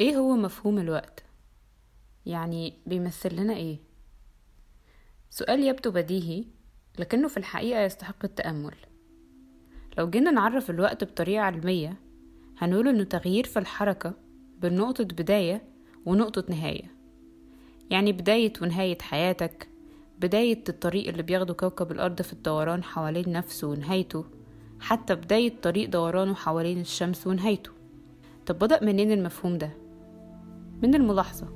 إيه هو مفهوم الوقت؟ يعني بيمثل لنا إيه؟ سؤال يبدو بديهي لكنه في الحقيقة يستحق التأمل. لو جينا نعرف الوقت بطريقة علمية هنقول إنه تغيير في الحركة بين نقطة بداية ونقطة نهاية. يعني بداية ونهاية حياتك بداية الطريق اللي بياخده كوكب الأرض في الدوران حوالين نفسه ونهايته حتى بداية طريق دورانه حوالين الشمس ونهايته. طب بدأ منين المفهوم ده؟ من الملاحظة.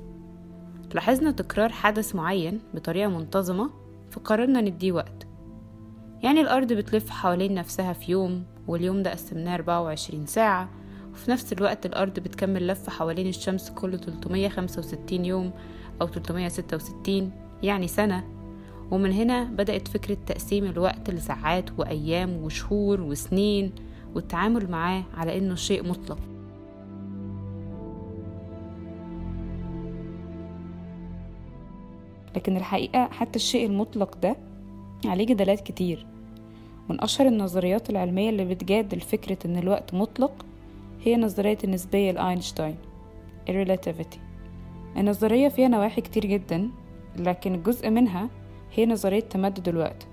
لاحظنا تكرار حدث معين بطريقة منتظمة فقررنا نديه وقت. يعني الأرض بتلف حوالين نفسها في يوم واليوم ده قسمناه 24 ساعة. وفي نفس الوقت الأرض بتكمل لفة حوالين الشمس كل 365 يوم أو 366 يعني سنة. ومن هنا بدأت فكرة تقسيم الوقت لساعات وأيام وشهور وسنين والتعامل معاه على إنه شيء مطلق. لكن الحقيقة حتى الشيء المطلق ده عليه جدالات كتير. من أشهر النظريات العلمية اللي بتجادل فكرة إن الوقت مطلق هي نظرية النسبية لأينشتاين Relativity النظرية فيها نواحي كتير جدا لكن جزء منها هي نظرية تمدد الوقت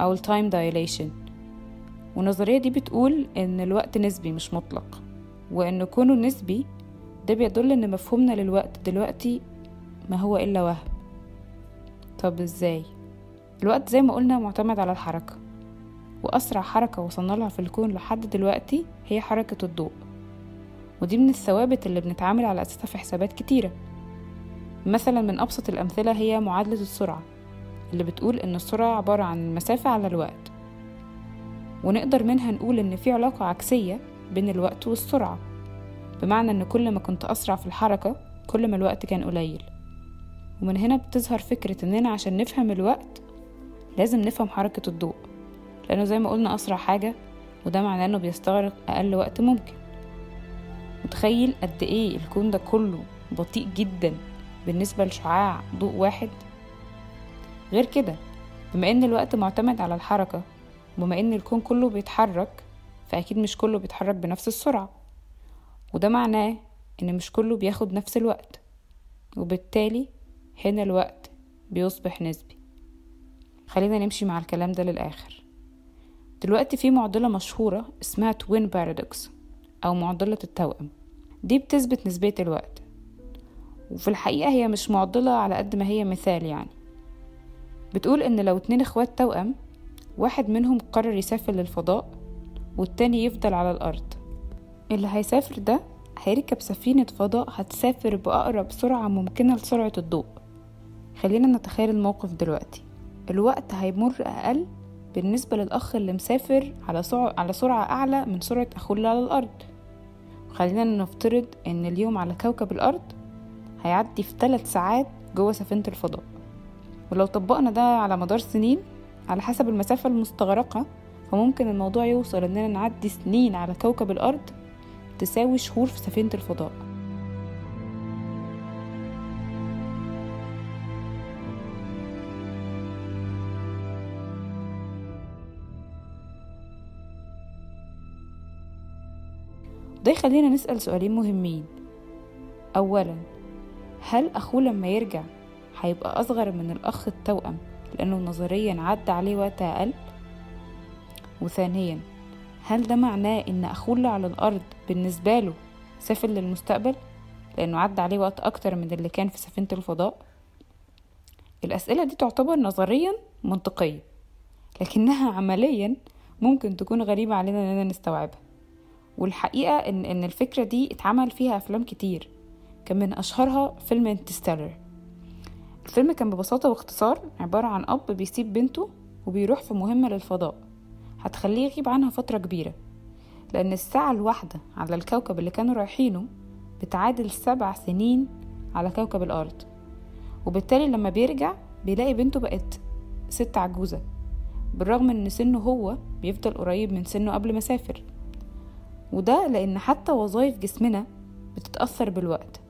أو ال Time Dilation. والنظرية دي بتقول إن الوقت نسبي مش مطلق وإن كونه نسبي ده بيدل إن مفهومنا للوقت دلوقتي ما هو إلا وهم. طب إزاي؟ الوقت زي ما قلنا معتمد على الحركة وأسرع حركة وصلنا لها في الكون لحد دلوقتي هي حركة الضوء ودي من الثوابت اللي بنتعامل على أساسها في حسابات كتيرة مثلا من أبسط الأمثلة هي معادلة السرعة اللي بتقول إن السرعة عبارة عن المسافة على الوقت ونقدر منها نقول إن في علاقة عكسية بين الوقت والسرعة بمعنى إن كل ما كنت أسرع في الحركة كل ما الوقت كان قليل ومن هنا بتظهر فكرة إننا عشان نفهم الوقت لازم نفهم حركة الضوء. لأنه زي ما قلنا أسرع حاجة وده معناه إنه بيستغرق أقل وقت ممكن. متخيل قد إيه الكون ده كله بطيء جدا بالنسبة لشعاع ضوء واحد؟ غير كده بما إن الوقت معتمد على الحركة وبما إن الكون كله بيتحرك فأكيد مش كله بيتحرك بنفس السرعة. وده معناه إن مش كله بياخد نفس الوقت. وبالتالي هنا الوقت بيصبح نسبي. خلينا نمشي مع الكلام ده للآخر. دلوقتي في معضلة مشهورة اسمها twin paradox أو معضلة التوأم. دي بتثبت نسبية الوقت. وفي الحقيقة هي مش معضلة على قد ما هي مثال يعني. بتقول إن لو اتنين إخوات توأم واحد منهم قرر يسافر للفضاء والتاني يفضل على الأرض. اللي هيسافر ده هيركب سفينة فضاء هتسافر بأقرب سرعة ممكنة لسرعة الضوء. خلينا نتخيل الموقف دلوقتي. الوقت هيمر أقل بالنسبة للأخ اللي مسافر على على سرعة أعلى من سرعة أخوه اللي على الأرض. خلينا نفترض إن اليوم على كوكب الأرض هيعدي في ثلاث ساعات جوه سفينة الفضاء. ولو طبقنا ده على مدار سنين على حسب المسافة المستغرقة فممكن الموضوع يوصل إننا نعدي سنين على كوكب الأرض تساوي شهور في سفينة الفضاء. ده يخلينا نسأل سؤالين مهمين؟ أولا هل أخوه لما يرجع هيبقى أصغر من الأخ التوأم لأنه نظريا عدى عليه وقت أقل؟ وثانيا هل ده معناه إن أخوه اللي على الأرض بالنسبة له سافر للمستقبل؟ لأنه عدى عليه وقت أكتر من اللي كان في سفينة الفضاء؟ الأسئلة دي تعتبر نظريا منطقية لكنها عمليا ممكن تكون غريبة علينا إننا نستوعبها. والحقيقة إن إن الفكرة دي اتعمل فيها أفلام كتير كان من أشهرها فيلم انتستيلر الفيلم كان ببساطة واختصار عبارة عن أب بيسيب بنته وبيروح في مهمة للفضاء هتخليه يغيب عنها فترة كبيرة لأن الساعة الواحدة على الكوكب اللي كانوا رايحينه بتعادل سبع سنين على كوكب الأرض. وبالتالي لما بيرجع بيلاقي بنته بقت ست عجوزة بالرغم إن سنه هو بيفضل قريب من سنه قبل ما سافر وده لأن حتى وظائف جسمنا بتتأثر بالوقت.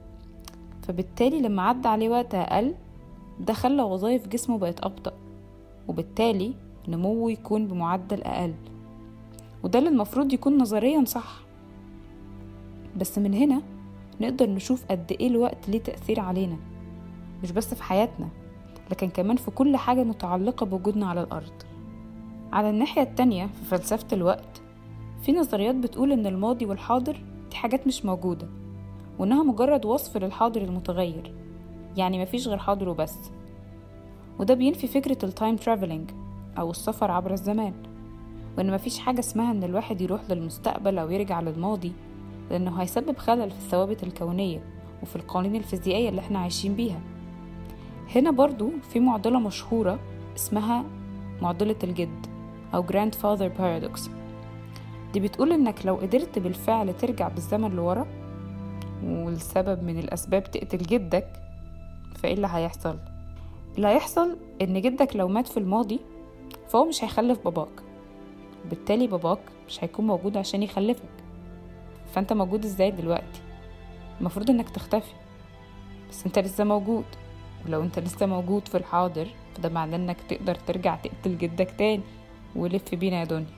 فبالتالي لما عدى عليه وقت أقل ده خلى وظائف جسمه بقت أبطأ وبالتالي نموه يكون بمعدل أقل. وده اللي المفروض يكون نظريا صح. بس من هنا نقدر نشوف قد إيه الوقت ليه تأثير علينا مش بس في حياتنا لكن كمان في كل حاجة متعلقة بوجودنا على الأرض. على الناحية التانية في فلسفة الوقت في نظريات بتقول إن الماضي والحاضر دي حاجات مش موجودة وإنها مجرد وصف للحاضر المتغير يعني مفيش غير حاضر وبس. وده بينفي فكرة ال time traveling أو السفر عبر الزمان وإن مفيش حاجة اسمها إن الواحد يروح للمستقبل أو يرجع للماضي لأنه هيسبب خلل في الثوابت الكونية وفي القوانين الفيزيائية اللي إحنا عايشين بيها. هنا برضو في معضلة مشهورة اسمها معضلة الجد أو Grandfather Paradox. دي بتقول إنك لو قدرت بالفعل ترجع بالزمن لورا والسبب من الأسباب تقتل جدك فإيه اللي هيحصل؟ اللي هيحصل إن جدك لو مات في الماضي فهو مش هيخلف باباك. بالتالي باباك مش هيكون موجود عشان يخلفك. فأنت موجود إزاي دلوقتي؟ المفروض إنك تختفي. بس أنت لسه موجود. ولو أنت لسه موجود في الحاضر فده معناه إنك تقدر ترجع تقتل جدك تاني ولف بينا يا دنيا.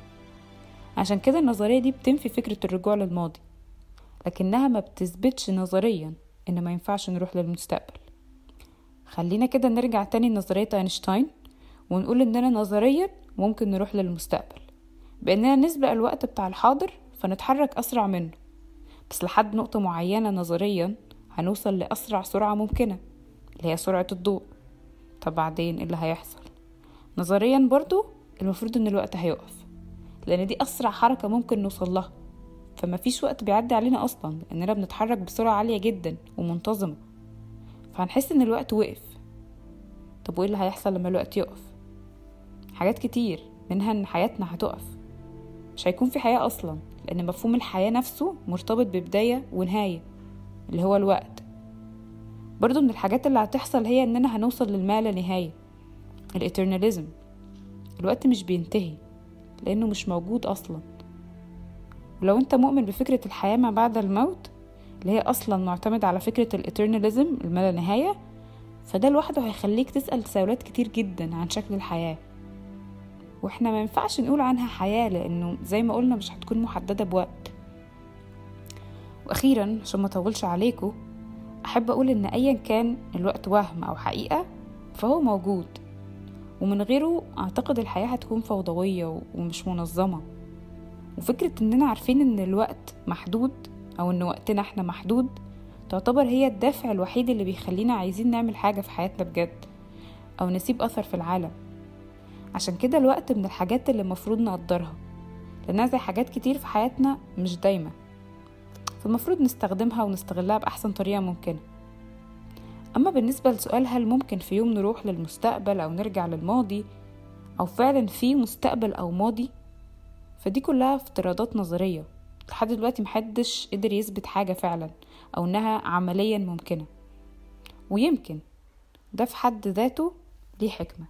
عشان كده النظرية دي بتنفي فكرة الرجوع للماضي لكنها ما بتثبتش نظريا إن ما ينفعش نروح للمستقبل. خلينا كده نرجع تاني لنظرية أينشتاين ونقول إننا نظريا ممكن نروح للمستقبل بإننا نسبق الوقت بتاع الحاضر فنتحرك أسرع منه. بس لحد نقطة معينة نظريا هنوصل لأسرع سرعة ممكنة اللي هي سرعة الضوء. طب بعدين إيه اللي هيحصل؟ نظريا برضو المفروض إن الوقت هيقف. لأن دي أسرع حركة ممكن نوصل لها. فما فيش وقت بيعدي علينا أصلا لاننا بنتحرك بسرعة عالية جدا ومنتظمة. فهنحس إن الوقت وقف. طب وإيه اللي هيحصل لما الوقت يقف؟ حاجات كتير منها إن حياتنا هتقف. مش هيكون في حياة أصلا لأن مفهوم الحياة نفسه مرتبط ببداية ونهاية اللي هو الوقت. برضو من الحاجات اللي هتحصل هي إننا هنوصل للما لا نهاية الاترناليزم الوقت مش بينتهي. لأنه مش موجود أصلا. ولو أنت مؤمن بفكرة الحياة ما بعد الموت اللي هي أصلا معتمد على فكرة الاترناليزم الما لا نهاية فده لوحده هيخليك تسأل تساؤلات كتير جدا عن شكل الحياة. وإحنا ما ينفعش نقول عنها حياة لأنه زي ما قلنا مش هتكون محددة بوقت. وأخيرا عشان ما أطولش عليكم أحب أقول إن ايا كان الوقت وهم أو حقيقة فهو موجود. ومن غيره أعتقد الحياة هتكون فوضوية ومش منظمة. وفكرة إننا عارفين إن الوقت محدود أو إن وقتنا إحنا محدود تعتبر هي الدافع الوحيد اللي بيخلينا عايزين نعمل حاجة في حياتنا بجد أو نسيب أثر في العالم. عشان كده الوقت من الحاجات اللي المفروض نقدرها لأنها زي حاجات كتير في حياتنا مش دايما فالمفروض نستخدمها ونستغلها بأحسن طريقة ممكنة. أما بالنسبة لسؤال هل ممكن في يوم نروح للمستقبل أو نرجع للماضي أو فعلا في مستقبل أو ماضي فدي كلها افتراضات نظرية. لحد دلوقتي محدش قدر يثبت حاجة فعلا أو إنها عمليا ممكنة. ويمكن ده في حد ذاته ليه حكمة.